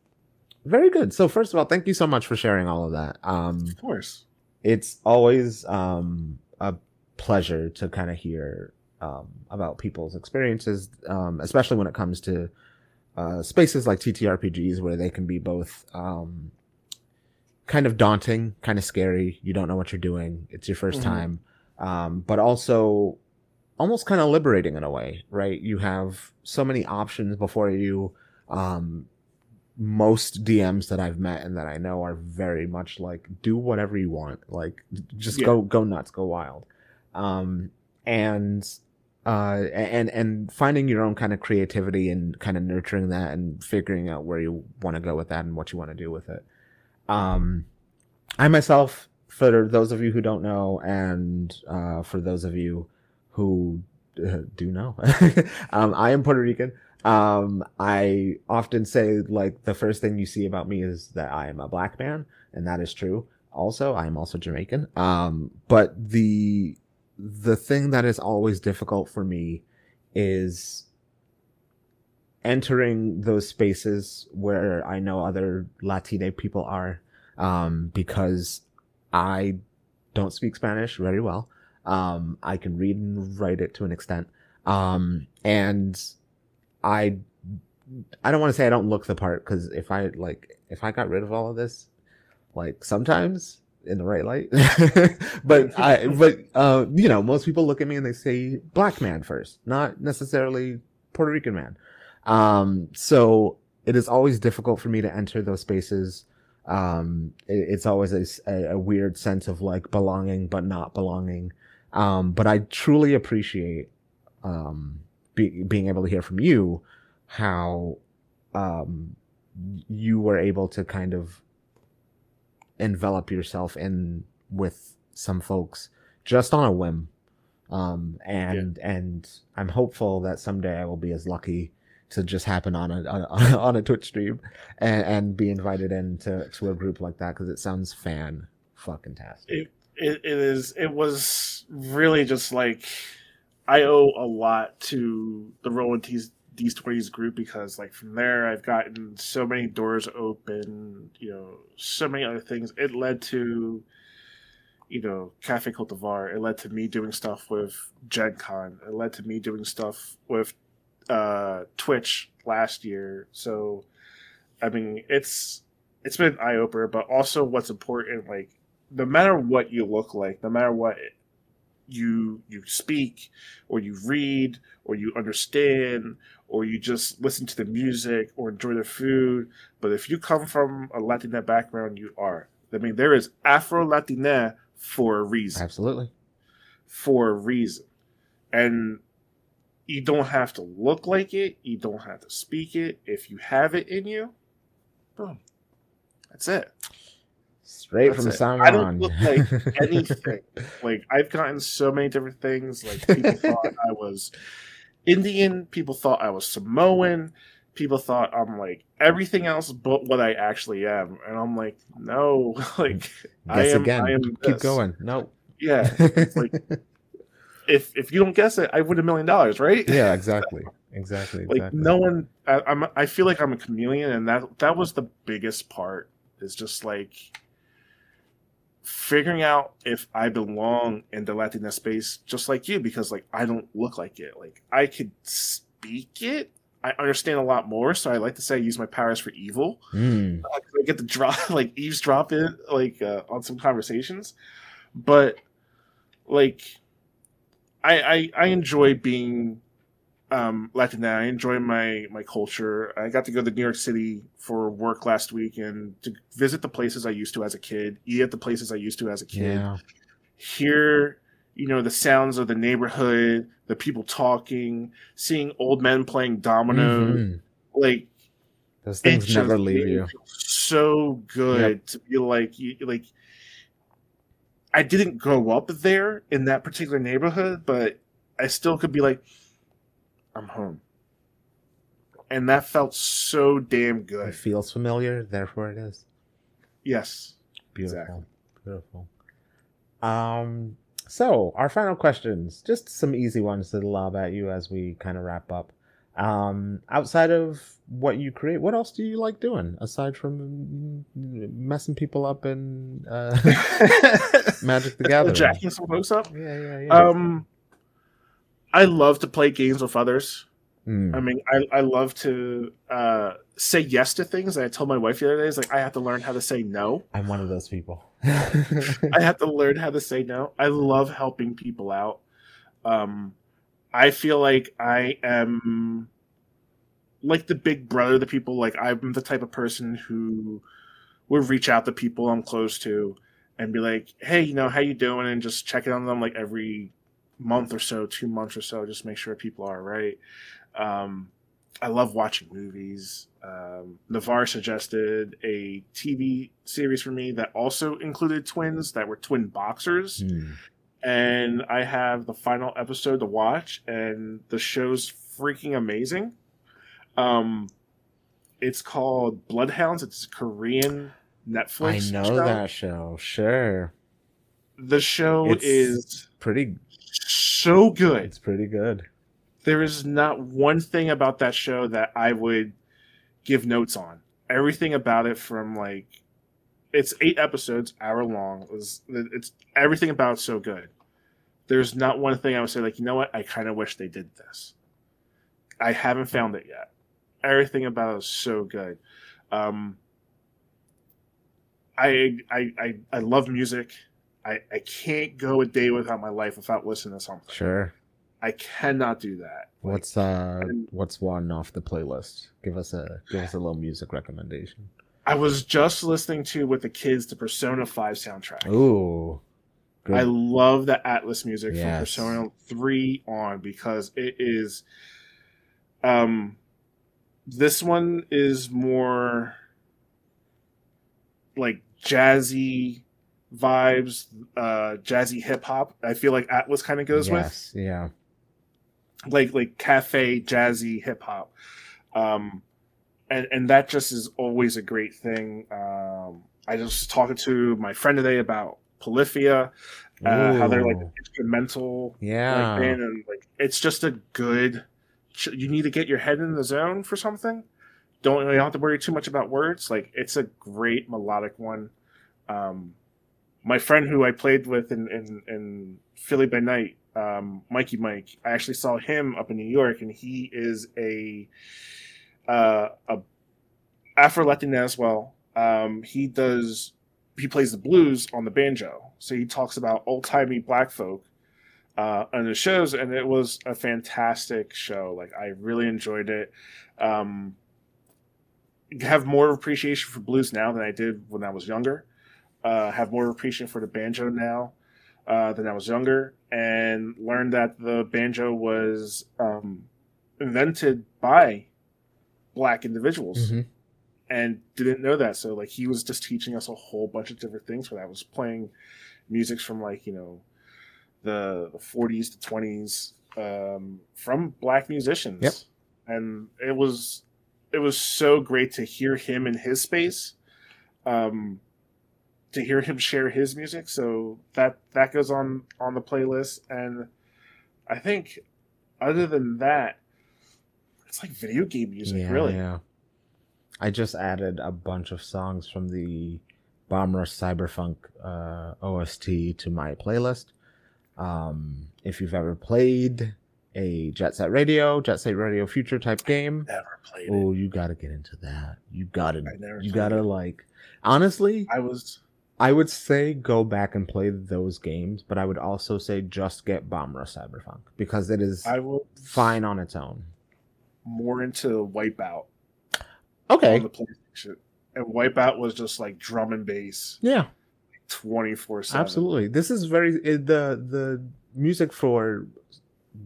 very good. So first of all, thank you so much for sharing all of that. Um, of course, it's always um, a pleasure to kind of hear um, about people's experiences, um, especially when it comes to uh, spaces like TTRPGs, where they can be both um, kind of daunting, kind of scary. You don't know what you're doing. It's your 1st mm-hmm. time, um, but also almost kind of liberating in a way, right? You have so many options before you. Um, most DMs that I've met and that I know are very much like do whatever you want, like just yeah. go go nuts, go wild, um, and uh, and and finding your own kind of creativity and kind of nurturing that and figuring out where you want to go with that and what you want to do with it. Um, I myself, for those of you who don't know, and uh, for those of you who uh, do know, um, I am Puerto Rican. Um, I often say like the first thing you see about me is that I am a black man, and that is true. Also, I am also Jamaican. Um, but the the thing that is always difficult for me is entering those spaces where I know other Latine people are, um, because I don't speak Spanish very well. Um, I can read and write it to an extent. Um, and I I don't want to say I don't look the part because if I like if I got rid of all of this, like sometimes in the right light, but I but uh you know most people look at me and they say black man first, not necessarily Puerto Rican man. Um, so it is always difficult for me to enter those spaces. Um, it, it's always a, a, weird sense of like belonging but not belonging. Um, but I truly appreciate um be, being able to hear from you how um, you were able to kind of envelop yourself in with some folks just on a whim. Um, and yeah. and I'm hopeful that someday I will be as lucky to just happen on a on a, on a Twitch stream and, and be invited into to a group like that because it sounds fan fucking tastic. It, it, it is. It was really just like I owe a lot to the Rolling T's these 20s group because like from there I've gotten so many doors open, you know, so many other things. It led to you know, Cafe Cultivar. It led to me doing stuff with Gen Con. It led to me doing stuff with uh, Twitch last year. So, I mean, it's it's been an eye opener. But also, what's important, like, no matter what you look like, no matter what you you speak or you read or you understand or you just listen to the music or enjoy the food. But if you come from a latina background you are. I mean there is afro latina for a reason. Absolutely. For a reason. And you don't have to look like it. You don't have to speak it. If you have it in you boom. That's it Straight That's from it. San I don't look like anything. like I've gotten so many different things. Like people thought I was Indian. People thought I was Samoan. People thought I'm like everything else but what I actually am. And I'm like, no, like Guess I am. Again. I am Keep this. going. No. Yeah. like if if you don't guess it, I win a million dollars, right? Yeah, exactly. Exactly. like no one. I, I'm. I feel like I'm a chameleon, and that that was the biggest part. Is just like figuring out if I belong in the Latina space just like you because like I don't look like it. Like I could speak it. I understand a lot more, so I like to say I use my powers for evil. Mm. Uh, I get to drop like eavesdrop it like uh, on some conversations, but like I, I I enjoy being um, Latina. I enjoy my my culture. I got to go to New York City for work last week and to visit the places I used to as a kid, eat at the places I used to as a kid, yeah. hear you know the sounds of the neighborhood, the people talking, seeing old men playing dominoes, mm-hmm. like those things never leave you. So good yep. to be like like. I didn't grow up there in that particular neighborhood, but I still could be like, I'm home. And that felt so damn good. It feels familiar, therefore it is. Yes. Beautiful. Exactly. Beautiful. Um so our final questions, just some easy ones to lob at you as we kind of wrap up. Um, outside of what you create, what else do you like doing aside from messing people up and uh, Magic the Gathering? Jacking some folks up. Yeah, yeah, yeah. Um, I love to play games with others. Mm. I mean, I, I love to uh, say yes to things. And I told my wife the other day, "Is like I have to learn how to say no." I'm one of those people. I have to learn how to say no. I love helping people out. Um, I feel like I am like the big brother to people. Like I'm the type of person who would reach out to people I'm close to and be like, "Hey, you know, how you doing?" and just check in on them like every month or so, two months or so, just make sure people are right. Um, I love watching movies. Um, Navarre suggested a TV series for me that also included twins that were twin boxers. Mm. And I have the final episode to watch, and the show's freaking amazing. Um, it's called Bloodhounds. It's Korean Netflix. I know show. that show. Sure. The show it's is pretty so good. It's pretty good. There is not one thing about that show that I would give notes on. Everything about it, from like, it's eight episodes, hour long. It's, it's everything about so good. There's not one thing I would say like, you know what? I kind of wish they did this. I haven't found it yet. Everything about it is so good. Um, I, I I I love music. I, I can't go a day without my life without listening to something. Sure. I cannot do that. What's uh what's one off the playlist? Give us a give us a little music recommendation. I was just listening to with the kids the Persona 5 soundtrack. Ooh. Good. I love the Atlus music yes. from Persona 3 on because it is um this one is more like jazzy vibes, uh, jazzy hip hop. I feel like Atlus kind of goes yes, with. Yeah. Like like cafe jazzy hip hop. Um, and and that just is always a great thing. Um, I was talking to my friend today about Polyphia, uh, how they're like instrumental, yeah, like, band, and like it's just a good. You need to get your head in the zone for something. Don't you don't have to worry too much about words. Like it's a great melodic one. Um, my friend who I played with in in, in Philly by night, um, Mikey Mike. I actually saw him up in New York, and he is a uh, a Afro Latina as well. Um, he does he plays the blues on the banjo, so he talks about old timey black folk uh, on the shows, and it was a fantastic show. Like I really enjoyed it. Um, have more appreciation for blues now than I did when I was younger. Uh, have more appreciation for the banjo now uh, than I was younger, and learned that the banjo was um, invented by black individuals. Mm-hmm. And didn't know that, so like he was just teaching us a whole bunch of different things. For that, I was playing music from like you know the the 40s to 20s um, from black musicians, yep. and it was it was so great to hear him in his space, um, to hear him share his music. So that that goes on on the playlist, and I think other than that, it's like video game music, yeah, really. Yeah. I just added a bunch of songs from the Bomb Rush Cyberfunk uh, OST to my playlist. Um, if you've ever played a Jet Set Radio, Jet Set Radio Future type game, never played. Oh, you got to get into that. You got to. You got to like. Honestly, I was. I would say go back and play those games, but I would also say just get Bomb Rush Cyberfunk because it is I will fine on its own more into Wipeout. Okay. On the PlayStation. And Wipeout was just like drum and bass. Yeah. 24 7. Absolutely. This is very the the music for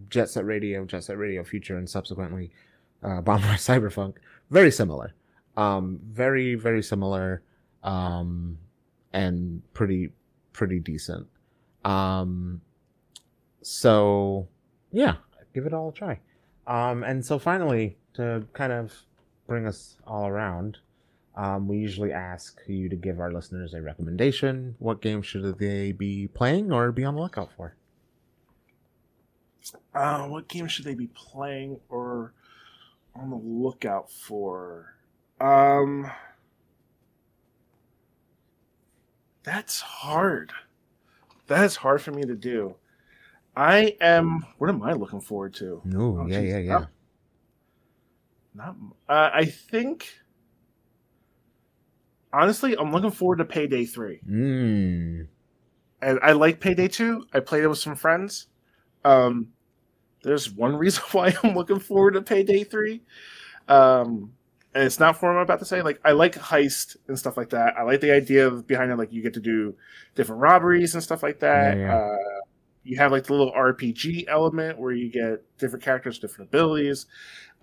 Jet Set Radio, Jet Set Radio Future, and subsequently uh, Bomber Cyberfunk, very similar. Um, very very similar, um, and pretty pretty decent. Um, so yeah, give it all a try. Um, and so finally, to kind of bring us all around, um, we usually ask you to give our listeners a recommendation. What game should they be playing or be on the lookout for? Uh, what game should they be playing or on the lookout for? Um, that's hard. That is hard for me to do. I am. What am I looking forward to? No, oh, yeah, geez. yeah, yeah. Not. Uh, I think. Honestly, I'm looking forward to Payday Three. Mm. And I like Payday Two. I played it with some friends. Um, there's one reason why I'm looking forward to Payday Three. Um, and it's not for what I'm about to say. Like I like heist and stuff like that. I like the idea of behind it. Like you get to do different robberies and stuff like that. Yeah, yeah. Uh, you have like the little RPG element where you get different characters, different abilities.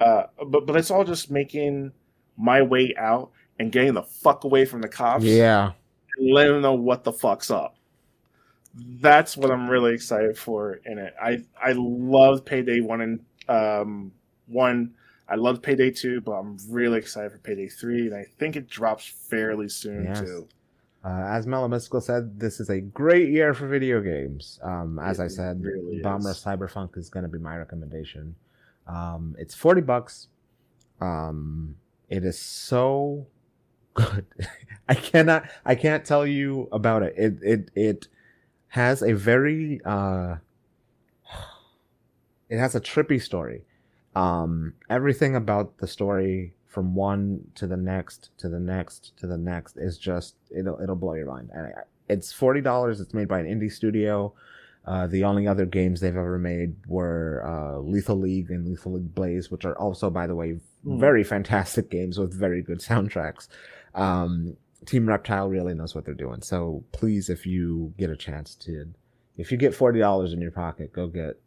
Uh, but but it's all just making my way out and getting the fuck away from the cops. Yeah, and letting them know what the fuck's up. That's what I'm really excited for in it. I I love Payday One and um, One. I love Payday Two, but I'm really excited for Payday Three, and I think it drops fairly soon yes. too. Uh, as Mellow Mystical said, this is a great year for video games. Um, as it I said, really Bomber is. Cyberfunk is going to be my recommendation. Um, it's 40 bucks. Um, it is so good. I cannot, I can't tell you about it. It, it, it has a very, uh, it has a trippy story. Um, everything about the story from one to the next to the next to the next is just it'll it'll blow your mind. And it's forty dollars. It's made by an indie studio. Uh, the only other games they've ever made were uh, Lethal League and Lethal League Blaze, which are also, by the way, mm. very fantastic games with very good soundtracks. Um, Team Reptile really knows what they're doing. So please, if you get a chance to, if you get forty dollars in your pocket, go get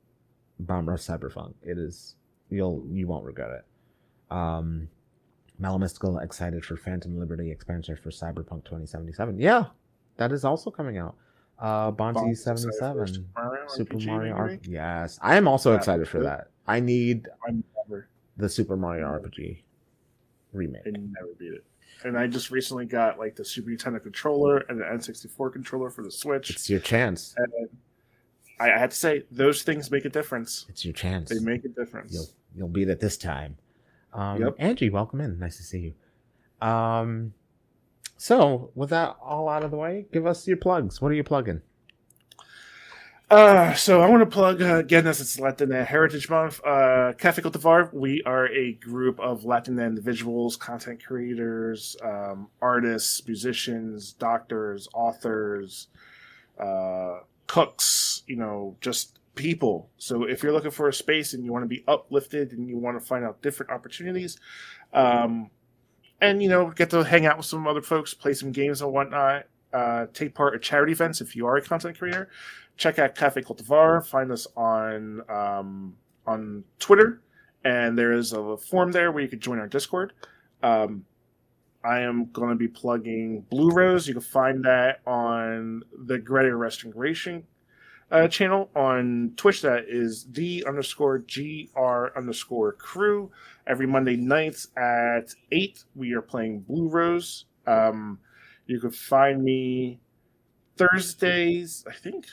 Bomb Rush Cyberfunk. It is you'll you won't regret it. Um, Mellow Mystical excited for Phantom Liberty expansion for Cyberpunk 2077. Yeah, that is also coming out. Uh, Bonzi seventy seven, Super Mario RPG. Yes, I am also excited for that. I need the Super Mario RPG remake. I never beat it. And I just recently got like the Super Nintendo controller and the N64 controller for the Switch. It's your chance. And I, I have to say, those things make a difference. It's your chance. They make a difference. You'll you'll beat it this time. Um, yep. Angie, welcome in. Nice to see you. Um, so with that all out of the way, give us your plugs. What are you plugging? Uh, so I want to plug uh, again as it's Latin Heritage Month. Uh, Cafe Cultivar, we are a group of Latin individuals, content creators, um, artists, musicians, doctors, authors, uh, cooks. You know, just people. So if you're looking for a space and you want to be uplifted and you want to find out different opportunities, um, and you know, get to hang out with some other folks, play some games and whatnot. Uh, take part at charity events if you are a content creator check out Cafe Cultivar. Find us on um, on Twitter, and there is a form there where you can join our Discord. Um, I am going to be plugging Blue Rose. You can find that on the Greater Restoration uh, channel on Twitch. That is the underscore gr underscore crew. Every Monday nights at eight, we are playing Blue Rose. Um, you can find me Thursdays. I think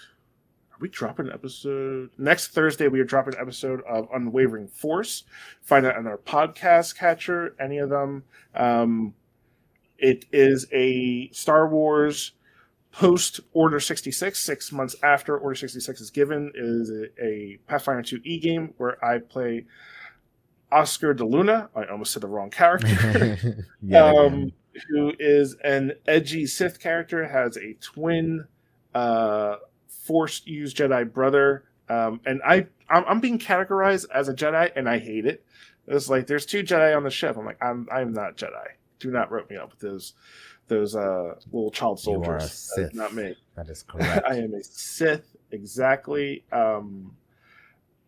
are we dropping an episode next Thursday? We are dropping an episode of Unwavering Force. Find that on our podcast catcher, any of them. Um, it is a Star Wars post Order 66, six months after Order 66 is given. is a, Pathfinder 2 e game where I play Oscar de Luna. I almost said the wrong character. yeah, um, who is an edgy Sith character, has a twin uh, forced use Jedi brother, um, and I I'm, I'm, being categorized as a Jedi, and I hate it. It's like there's two Jedi on the ship. I'm like I'm I'm not Jedi. Do not rope me up with those those uh, little child soldiers. You are a Sith. not me. That is correct. I am a Sith exactly. Um,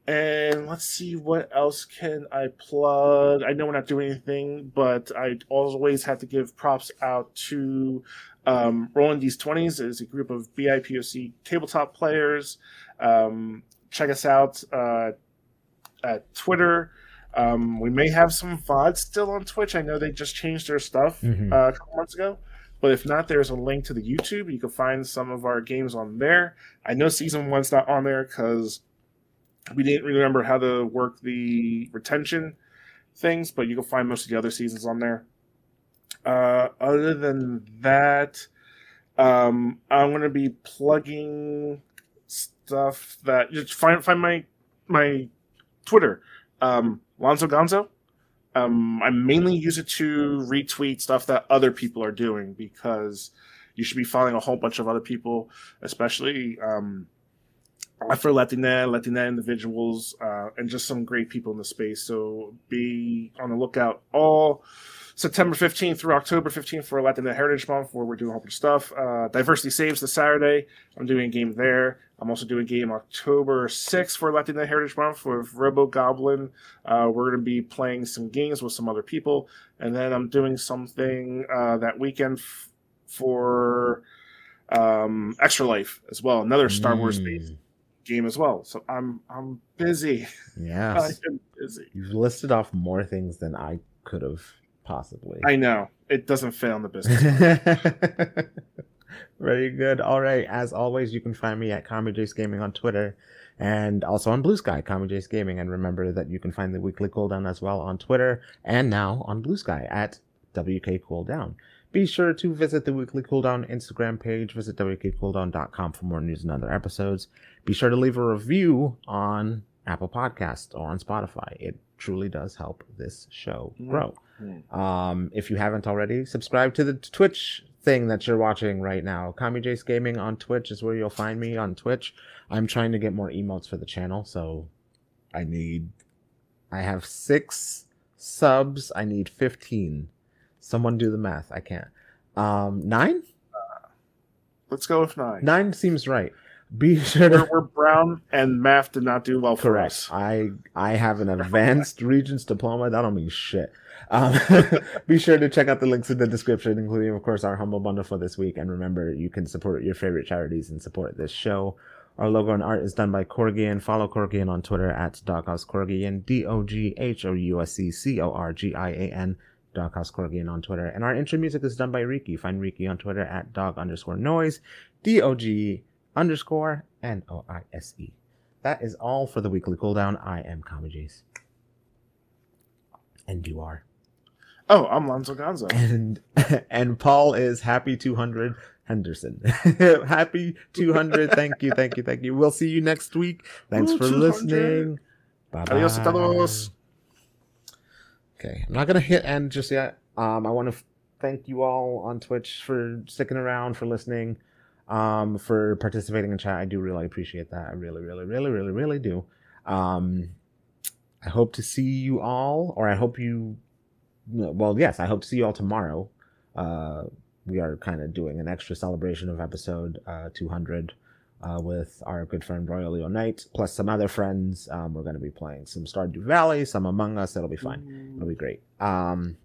and let's see what else can I plug. I know we're not doing anything, but I always have to give props out to um, Rolling These 20s is a group of BIPOC tabletop players. Um, check us out uh, at Twitter. Um, we may have some VODs still on Twitch. I know they just changed their stuff mm-hmm. uh, a couple months ago. But if not, there's a link to the YouTube. You can find some of our games on there. I know season one's not on there because we didn't remember how to work the retention things, but you can find most of the other seasons on there. Uh, other than that, um, I'm gonna be plugging stuff that just find find my my Twitter, um, Lonzo Gonzo. Um, I mainly use it to retweet stuff that other people are doing because you should be following a whole bunch of other people, especially um, for Latina, Latina individuals, uh, and just some great people in the space. So be on the lookout all September 15th through October 15th for Latina Heritage Month, where we're doing a whole bunch of stuff. Uh, Diversity Saves the Saturday. I'm doing a game there. I'm also doing a game October 6th for Latina Heritage Month with Robo Goblin. Uh, we're going to be playing some games with some other people. And then I'm doing something uh, that weekend f- for um, Extra Life as well, another Star mm. Wars based game as well. So I'm I'm busy. Yeah, I'm busy. You've listed off more things than I could have possibly. I know it doesn't fit in the business. Very good. All right. As always, you can find me at Kami Jace Gaming on Twitter and also on Blue Sky, Kami Jace Gaming. And remember that you can find the weekly cooldown as well on Twitter and now on Blue Sky at WK Cooldown. Be sure to visit the weekly cooldown Instagram page. Visit wkcooldown.com for more news and other episodes. Be sure to leave a review on Apple Podcast or on Spotify. It truly does help this show grow. Mm-hmm. Um, if you haven't already, subscribe to the Twitch thing that you're watching right now. Kami Jace Gaming on Twitch is where you'll find me on Twitch. I'm trying to get more emotes for the channel, so I need. I have six subs. I need 15. Someone do the math. I can't. Um, nine? Uh, let's go with nine. Nine seems right. Be sure we're, we're, brown, and math did not do well for us. I I have an advanced Regents diploma. That don't mean shit. Um, be sure to check out the links in the description, including, of course, our humble bundle for this week. And remember, you can support your favorite charities and support this show. Our logo and art is done by Corgian. Follow Corgian on Twitter at Doghouse Corgian, D O G H O U S C C O R G I A N. Doghouse Corgian on Twitter. And our intro music is done by Riki. Find Riki on Twitter at dog underscore noise, D O G underscore N O I S E. That is all for the weekly cooldown. I am Kami Jace. And you are. Oh, I'm Lonzo Gonzo. And and Paul is happy 200 Henderson. happy 200. thank you, thank you, thank you. We'll see you next week. Thanks Ooh, for 200. listening. Bye bye. Adios a todos. Okay, I'm not gonna hit end just yet. Um, I want to f- thank you all on Twitch for sticking around, for listening, um, for participating in chat. I do really appreciate that. I really, really, really, really, really do. Um, I hope to see you all, or I hope you. Well, yes, I hope to see you all tomorrow. Uh, we are kind of doing an extra celebration of episode uh, 200 uh, with our good friend Royal Leo Knight, plus some other friends. Um, we're going to be playing some Stardew Valley, some Among Us. It'll be fun. It'll be great. Um,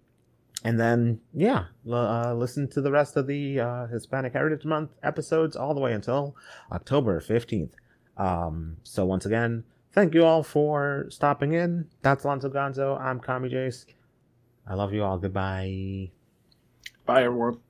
and then, yeah, uh, listen to the rest of the uh, Hispanic Heritage Month episodes all the way until October 15th. Um, so, once again, thank you all for stopping in. That's Lonzo Gonzo. I'm Kami Jace. I love you all. Goodbye. Bye, everyone.